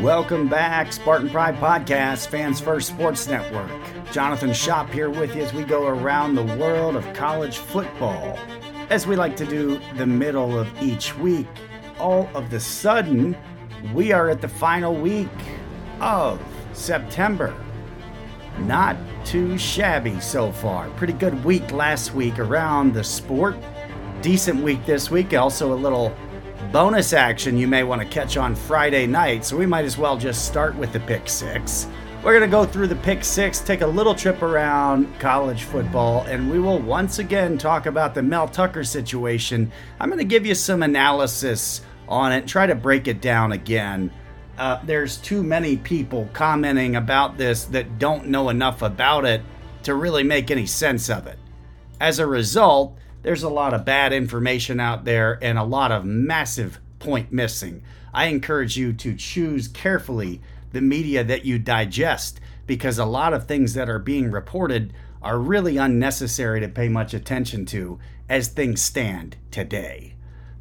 Welcome back, Spartan Pride Podcast, Fans First Sports Network. Jonathan Shop here with you as we go around the world of college football. As we like to do the middle of each week, all of the sudden, we are at the final week of September. Not too shabby so far. Pretty good week last week around the sport. Decent week this week. Also, a little bonus action you may want to catch on Friday night, so we might as well just start with the pick six. We're going to go through the pick six, take a little trip around college football, and we will once again talk about the Mel Tucker situation. I'm going to give you some analysis on it, try to break it down again. Uh, there's too many people commenting about this that don't know enough about it to really make any sense of it. As a result, there's a lot of bad information out there and a lot of massive point missing. I encourage you to choose carefully the media that you digest because a lot of things that are being reported are really unnecessary to pay much attention to as things stand today.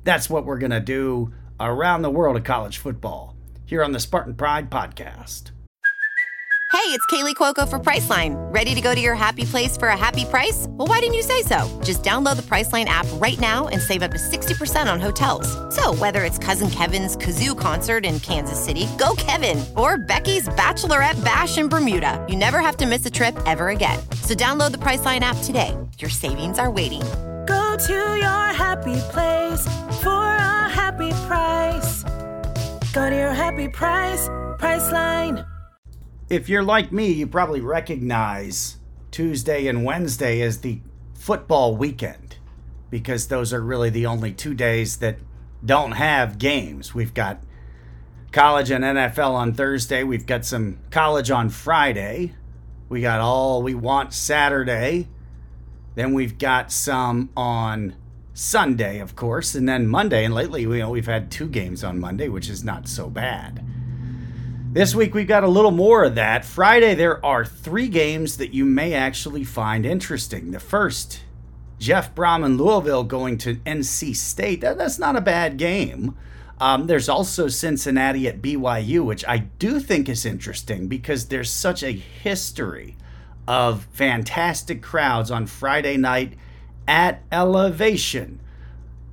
That's what we're going to do around the world of college football here on the Spartan Pride podcast. Hey, it's Kaley Cuoco for Priceline. Ready to go to your happy place for a happy price? Well, why didn't you say so? Just download the Priceline app right now and save up to 60% on hotels. So, whether it's Cousin Kevin's Kazoo concert in Kansas City, go Kevin, or Becky's Bachelorette Bash in Bermuda, you never have to miss a trip ever again. So, download the Priceline app today. Your savings are waiting. Go to your happy place for a happy price. Go to your happy price, Priceline. If you're like me, you probably recognize Tuesday and Wednesday as the football weekend because those are really the only two days that don't have games. We've got college and NFL on Thursday, we've got some college on Friday, we got all we want Saturday, then we've got some on Sunday, of course, and then Monday. And lately, you know, we've had two games on Monday, which is not so bad. This week we've got a little more of that. Friday there are three games that you may actually find interesting. The first, Jeff Brohm and Louisville going to NC State. That, that's not a bad game. Um, there's also Cincinnati at BYU, which I do think is interesting because there's such a history of fantastic crowds on Friday night at Elevation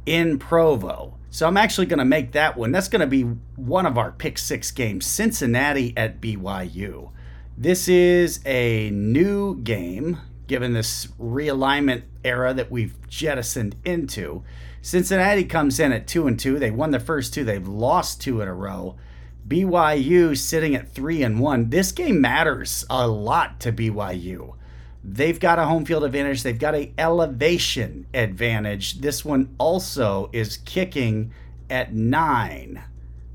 in Provo. So I'm actually going to make that one. That's going to be one of our pick six games Cincinnati at BYU. This is a new game given this realignment era that we've jettisoned into. Cincinnati comes in at 2 and 2. They won the first two, they've lost two in a row. BYU sitting at 3 and 1. This game matters a lot to BYU. They've got a home field advantage. They've got a elevation advantage. This one also is kicking at nine,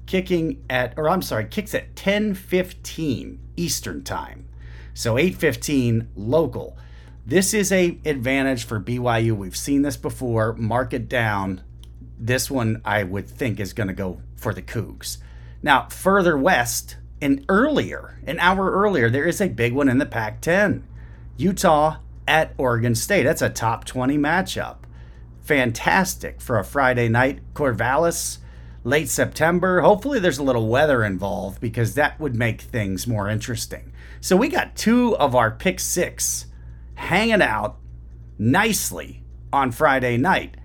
kicking at, or I'm sorry, kicks at 10:15 Eastern time, so 8:15 local. This is a advantage for BYU. We've seen this before. Mark it down. This one I would think is going to go for the Cougs. Now further west and earlier, an hour earlier, there is a big one in the Pac-10. Utah at Oregon State. That's a top 20 matchup. Fantastic for a Friday night. Corvallis, late September. Hopefully, there's a little weather involved because that would make things more interesting. So, we got two of our pick six hanging out nicely on Friday night.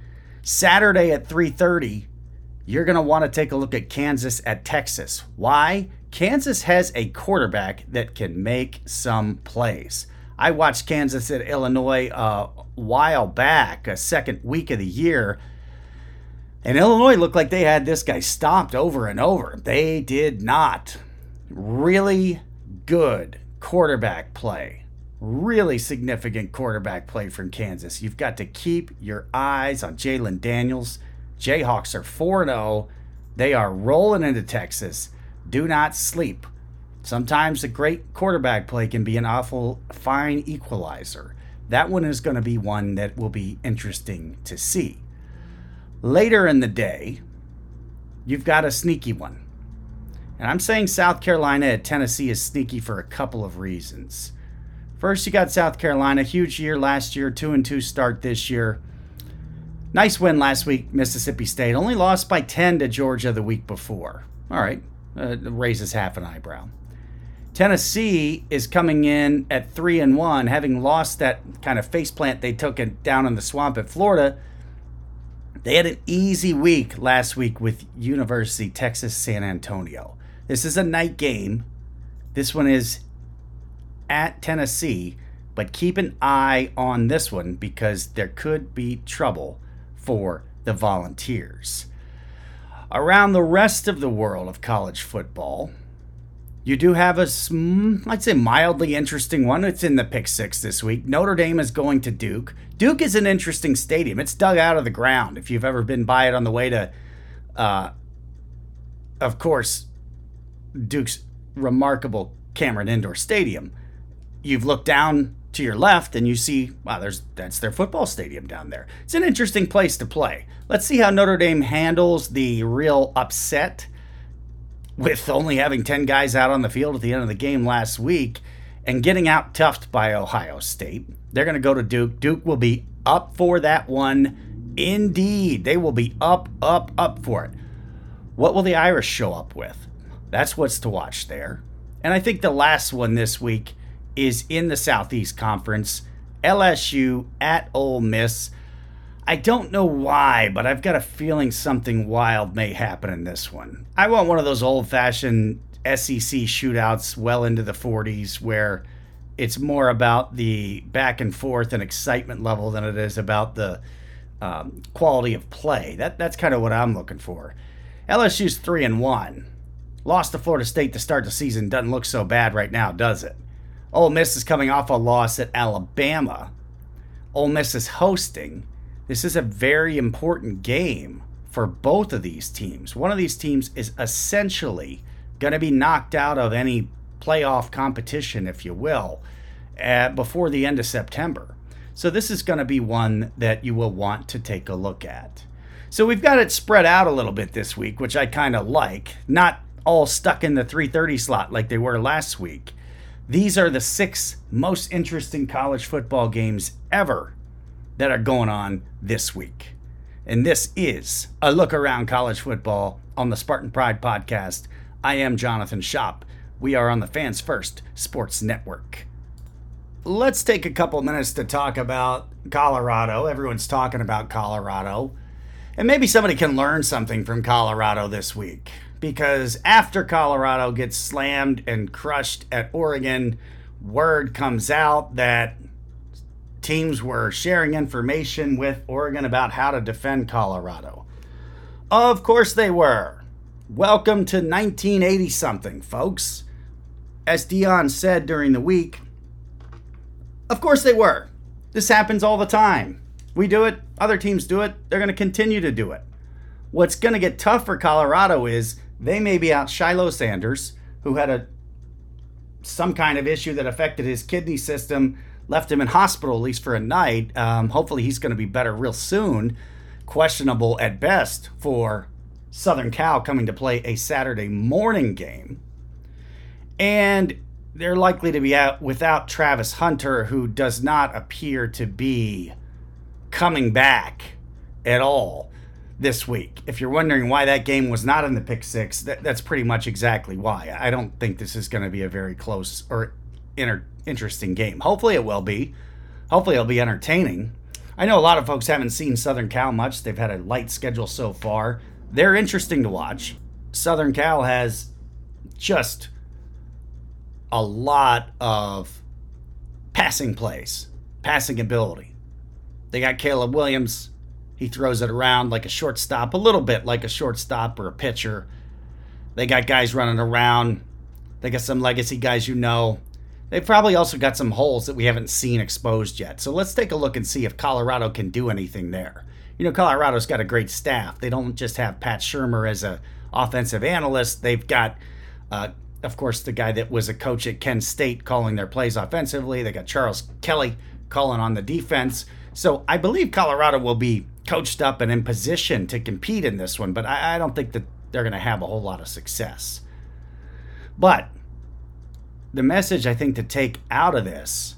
Saturday at 3:30, you're going to want to take a look at Kansas at Texas. Why? Kansas has a quarterback that can make some plays. I watched Kansas at Illinois a while back, a second week of the year. And Illinois looked like they had this guy stomped over and over. They did not. Really good quarterback play. Really significant quarterback play from Kansas. You've got to keep your eyes on Jalon Daniels. Jayhawks are 4 0. They are rolling into Texas. Do not sleep Sometimes a great quarterback play can be an awful fine equalizer. That one is going to be one that will be interesting to see. Later in the day, you've got a sneaky one. And I'm saying South Carolina at Tennessee is sneaky for a couple of reasons. First, you got South Carolina, huge year last year, 2 and 2 start this year. Nice win last week, Mississippi State. Only lost by 10 to Georgia the week before. All right, Uh, raises half an eyebrow. Tennessee is coming in at three and one, having lost that kind of faceplant they took down in the swamp at Florida. They had an easy week last week with University Texas San Antonio. This is a night game. This one is at Tennessee, but keep an eye on this one because there could be trouble for the Volunteers. Around the rest of the world of college football, you do have a, I'd say, mildly interesting one. It's in the pick six this week. Notre Dame is going to Duke. Duke is an interesting stadium. It's dug out of the ground. If you've ever been by it on the way to, uh, of course, Duke's remarkable Cameron Indoor Stadium, you've looked down to your left and you see, wow, there's that's their football stadium down there. It's an interesting place to play. Let's see how Notre Dame handles the real upset with only having 10 guys out on the field at the end of the game last week and getting out toughed by Ohio State. They're going to go to Duke. Duke will be up for that one. Indeed, they will be up, up, up for it. What will the Irish show up with? That's what's to watch there. And I think the last one this week is in the Southeast Conference. LSU at Ole Miss. I don't know why, but I've got a feeling something wild may happen in this one. I want one of those old fashioned SEC shootouts well into the 40s where it's more about the back and forth and excitement level than it is about the um, quality of play. That that's kind of what I'm looking for. LSU's three and one, lost to Florida State to start the season. Doesn't look so bad right now, does it? Ole Miss is coming off a loss at Alabama. Ole Miss is hosting. This is a very important game for both of these teams. One of these teams is essentially going to be knocked out of any playoff competition, if you will, uh, before the end of September. So this is going to be one that you will want to take a look at. So we've got it spread out a little bit this week, which I kind of like. Not all stuck in the 3:30 slot like they were last week. These are the six most interesting college football games ever that are going on this week. And this is a look around college football on the Spartan Pride podcast. I am Jonathan Shop. We are on the Fans First Sports Network. Let's take a couple minutes to talk about Colorado. Everyone's talking about Colorado. And maybe somebody can learn something from Colorado this week. Because after Colorado gets slammed and crushed at Oregon, word comes out that teams were sharing information with Oregon about how to defend Colorado. Of course they were. Welcome to 1980 something, folks. As Deion said during the week, of course they were. This happens all the time. We do it, other teams do it, they're going to continue to do it. What's going to get tough for Colorado is they may be out Shiloh Sanders, who had a some kind of issue that affected his kidney system left him in hospital at least for a night. Um, hopefully, he's going to be better real soon. Questionable at best for Southern Cal coming to play a Saturday morning game. And they're likely to be out without Travis Hunter, who does not appear to be coming back at all this week. If you're wondering why that game was not in the pick six, that, that's pretty much exactly why. I don't think this is going to be a very close or inter- interesting game. Hopefully, it will be. Hopefully, it'll be entertaining. I know a lot of folks haven't seen Southern Cal much. They've had a light schedule so far. They're interesting to watch. Southern Cal has just a lot of passing plays, passing ability. They got Caleb Williams. He throws it around like a shortstop, a little bit like a shortstop or a pitcher. They got guys running around. They got some legacy guys you know. They've probably also got some holes that we haven't seen exposed yet. So let's take a look and see if Colorado can do anything there. You know, Colorado's got a great staff. They don't just have Pat Shurmur as a offensive analyst. They've got, uh, of course, the guy that was a coach at Kent State calling their plays offensively. They got Charles Kelly calling on the defense. So I believe Colorado will be coached up and in position to compete in this one, but I, I don't think that they're going to have a whole lot of success. But the message I think to take out of this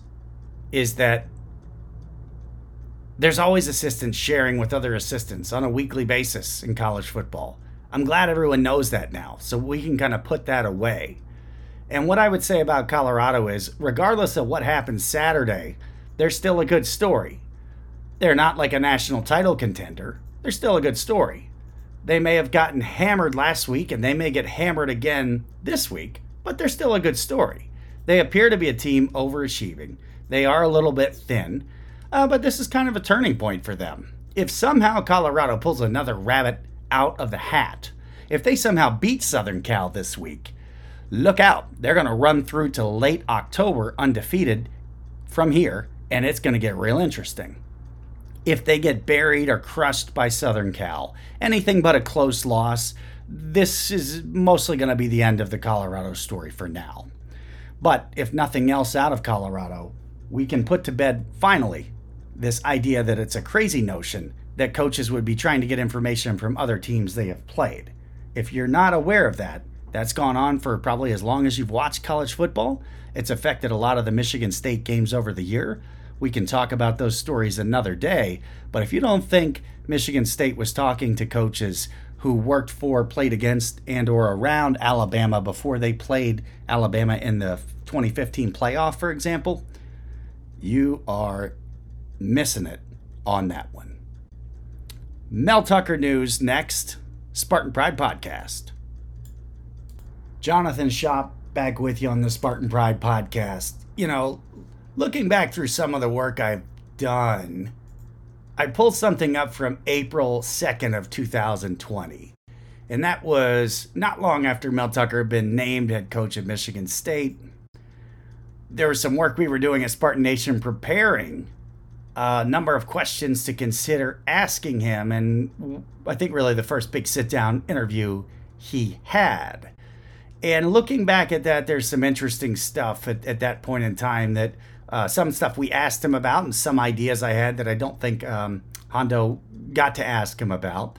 is that there's always assistants sharing with other assistants on a weekly basis in college football. I'm glad everyone knows that now, so we can kind of put that away. And what I would say about Colorado is, regardless of what happens Saturday, they're still a good story. They're not like a national title contender, they're still a good story. They may have gotten hammered last week and they may get hammered again this week, but they're still a good story. They appear to be a team overachieving. They are a little bit thin, uh, but this is kind of a turning point for them. If somehow Colorado pulls another rabbit out of the hat, if they somehow beat Southern Cal this week, look out. They're going to run through to late October undefeated from here, and it's going to get real interesting. If they get buried or crushed by Southern Cal, anything but a close loss, this is mostly going to be the end of the Colorado story for now. But if nothing else out of Colorado, we can put to bed finally this idea that it's a crazy notion that coaches would be trying to get information from other teams they have played. If you're not aware of that, that's gone on for probably as long as you've watched college football. It's affected a lot of the Michigan State games over the year. We can talk about those stories another day, but if you don't think Michigan State was talking to coaches who worked for, played against, and or around Alabama before they played Alabama in the 2015 playoff, for example, you are missing it on that one. Mel Tucker news next. Spartan Pride podcast. Jonathan Shop back with you on the Spartan Pride podcast. You know, looking back through some of the work I've done, I pulled something up from April 2nd of 2020. And that was not long after Mel Tucker had been named head coach of Michigan State. There was some work we were doing at Spartan Nation preparing a number of questions to consider asking him. And I think really the first big sit down interview he had. And looking back at that, there's some interesting stuff at, at that point in time that uh, some stuff we asked him about and some ideas I had that I don't think um, Hondo got to ask him about.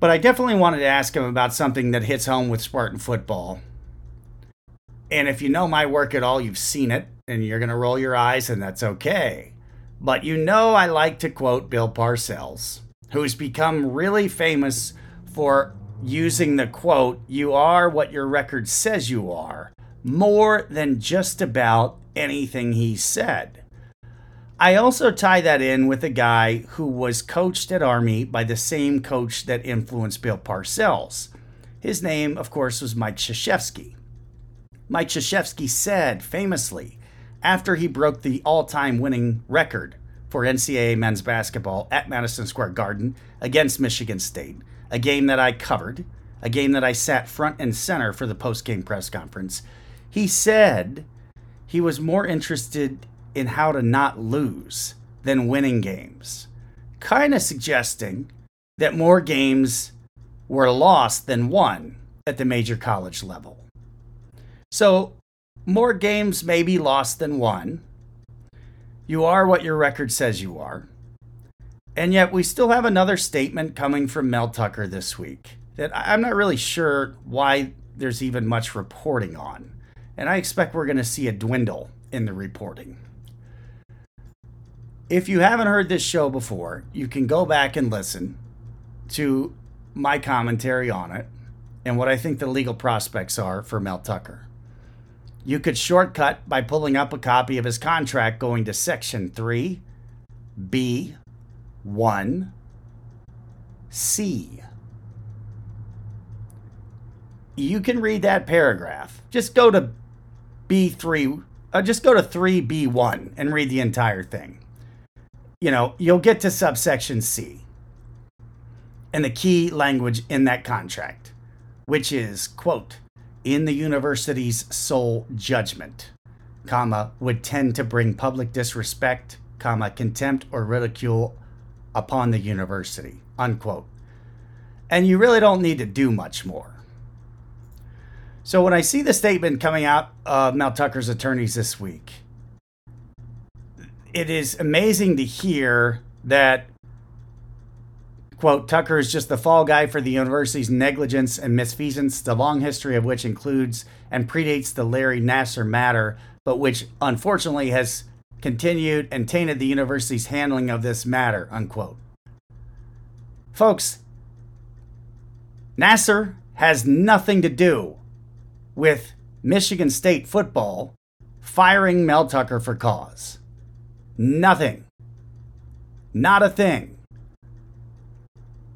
But I definitely wanted to ask him about something that hits home with Spartan football. And if you know my work at all, you've seen it and you're going to roll your eyes, and that's okay. But you know, I like to quote Bill Parcells, who's become really famous for using the quote, You are what your record says you are, more than just about anything he said. I also tie that in with a guy who was coached at Army by the same coach that influenced Bill Parcells. His name, of course, was Mike Krzyzewski. Mike Krzyzewski said famously, after he broke the all time winning record for NCAA men's basketball at Madison Square Garden against Michigan State, a game that I covered, a game that I sat front and center for the post game press conference. He said he was more interested in how to not lose than winning games, kind of suggesting that more games were lost than won at the major college level. So more games may be lost than won. You are what your record says you are. And yet, we still have another statement coming from Mel Tucker this week that I'm not really sure why there's even much reporting on. And I expect we're going to see a dwindle in the reporting. If you haven't heard this show before, you can go back and listen to my commentary on it and what I think the legal prospects are for Mel Tucker. You could shortcut by pulling up a copy of his contract going to section 3, B, 1, C. You can read that paragraph. Just go to B3, uh, just go to 3B1 and read the entire thing. You know, you'll get to subsection C and the key language in that contract, which is, quote, in the university's sole judgment, comma, would tend to bring public disrespect, comma, contempt or ridicule upon the university, unquote. And you really don't need to do much more. So when I see the statement coming out of Mel Tucker's attorneys this week, it is amazing to hear that Quote, Tucker is just the fall guy for the university's negligence and misfeasance, the long history of which includes and predates the Larry Nassar matter, but which unfortunately has continued and tainted the university's handling of this matter, unquote. Folks, Nassar has nothing to do with Michigan State football firing Mel Tucker for cause. Nothing. Not a thing.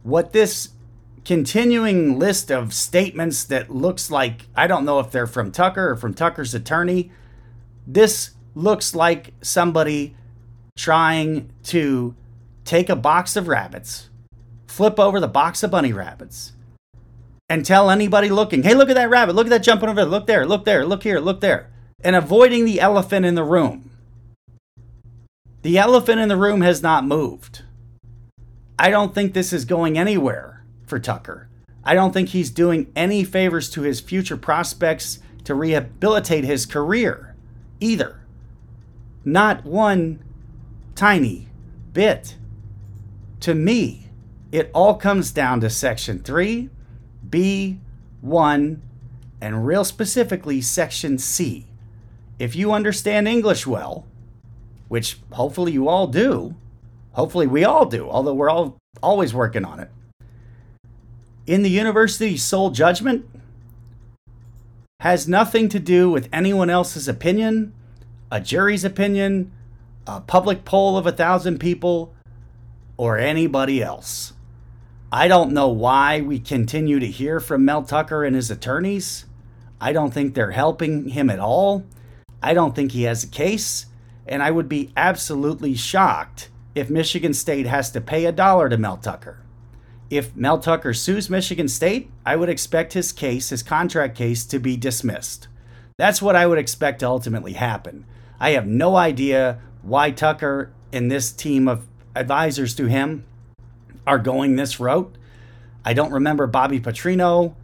What this continuing list of statements that looks like I don't know if they're from Tucker or from Tucker's attorney. This looks like somebody trying to take a box of rabbits, flip over the box of bunny rabbits, and tell anybody looking, hey, look at that rabbit, look at that jumping over there, look there, look there, look here, look there, and avoiding the elephant in the room. The elephant in the room has not moved. I don't think this is going anywhere for Tucker. I don't think he's doing any favors to his future prospects to rehabilitate his career either. Not one tiny bit. To me, it all comes down to Section 3, B, 1, and real specifically Section C. If you understand English well, which hopefully you all do, hopefully we all do, although we're all always working on it in the university's sole judgment has nothing to do with anyone else's opinion, a jury's opinion, a public poll of a thousand people, or anybody else. I don't know why we continue to hear from Mel Tucker and his attorneys. I don't think they're helping him at all. I don't think he has a case. And I would be absolutely shocked if Michigan State has to pay a dollar to Mel Tucker if Mel Tucker sues Michigan State, I would expect his case, his contract case, to be dismissed. That's what I would expect to ultimately happen. I have no idea why Tucker and this team of advisors to him are going this route. I don't remember Bobby Petrino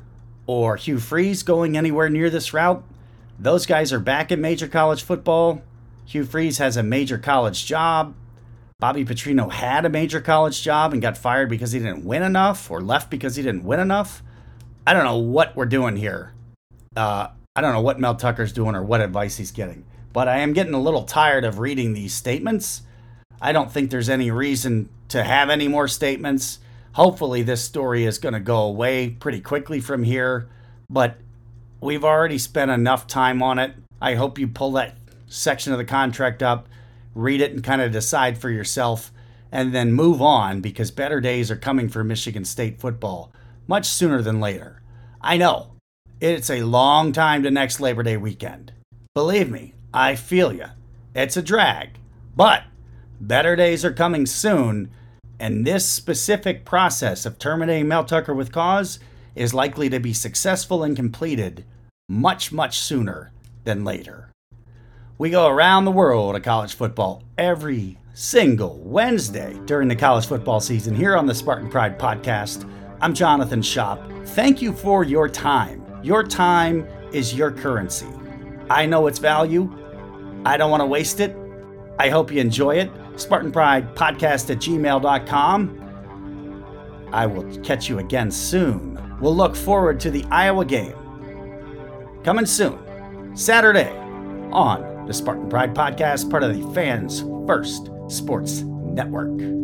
or Hugh Freeze going anywhere near this route. Those guys are back in major college football. Hugh Freeze has a major college job. Bobby Petrino had a major college job and got fired because he didn't win enough or left because he didn't win enough. I don't know what we're doing here. Uh, I don't know what Mel Tucker's doing or what advice he's getting. But I am getting a little tired of reading these statements. I don't think there's any reason to have any more statements. Hopefully, this story is going to go away pretty quickly from here. But we've already spent enough time on it. I hope you pull that section of the contract up read it and kind of decide for yourself and then move on because better days are coming for Michigan State football much sooner than later. I know it's a long time to next Labor Day weekend. Believe me, I feel you. It's a drag, but better days are coming soon, and this specific process of terminating Mel Tucker with cause is likely to be successful and completed much, much sooner than later. We go around the world of college football every single Wednesday during the college football season here on the Spartan Pride podcast. I'm Jonathan Shop. Thank you for your time. Your time is your currency. I know its value. I don't want to waste it. I hope you enjoy it. Spartan Pride podcast at gmail.com. I will catch you again soon. We'll look forward to the Iowa game. Coming soon, Saturday on the Spartan Pride Podcast, part of the Fans First Sports Network.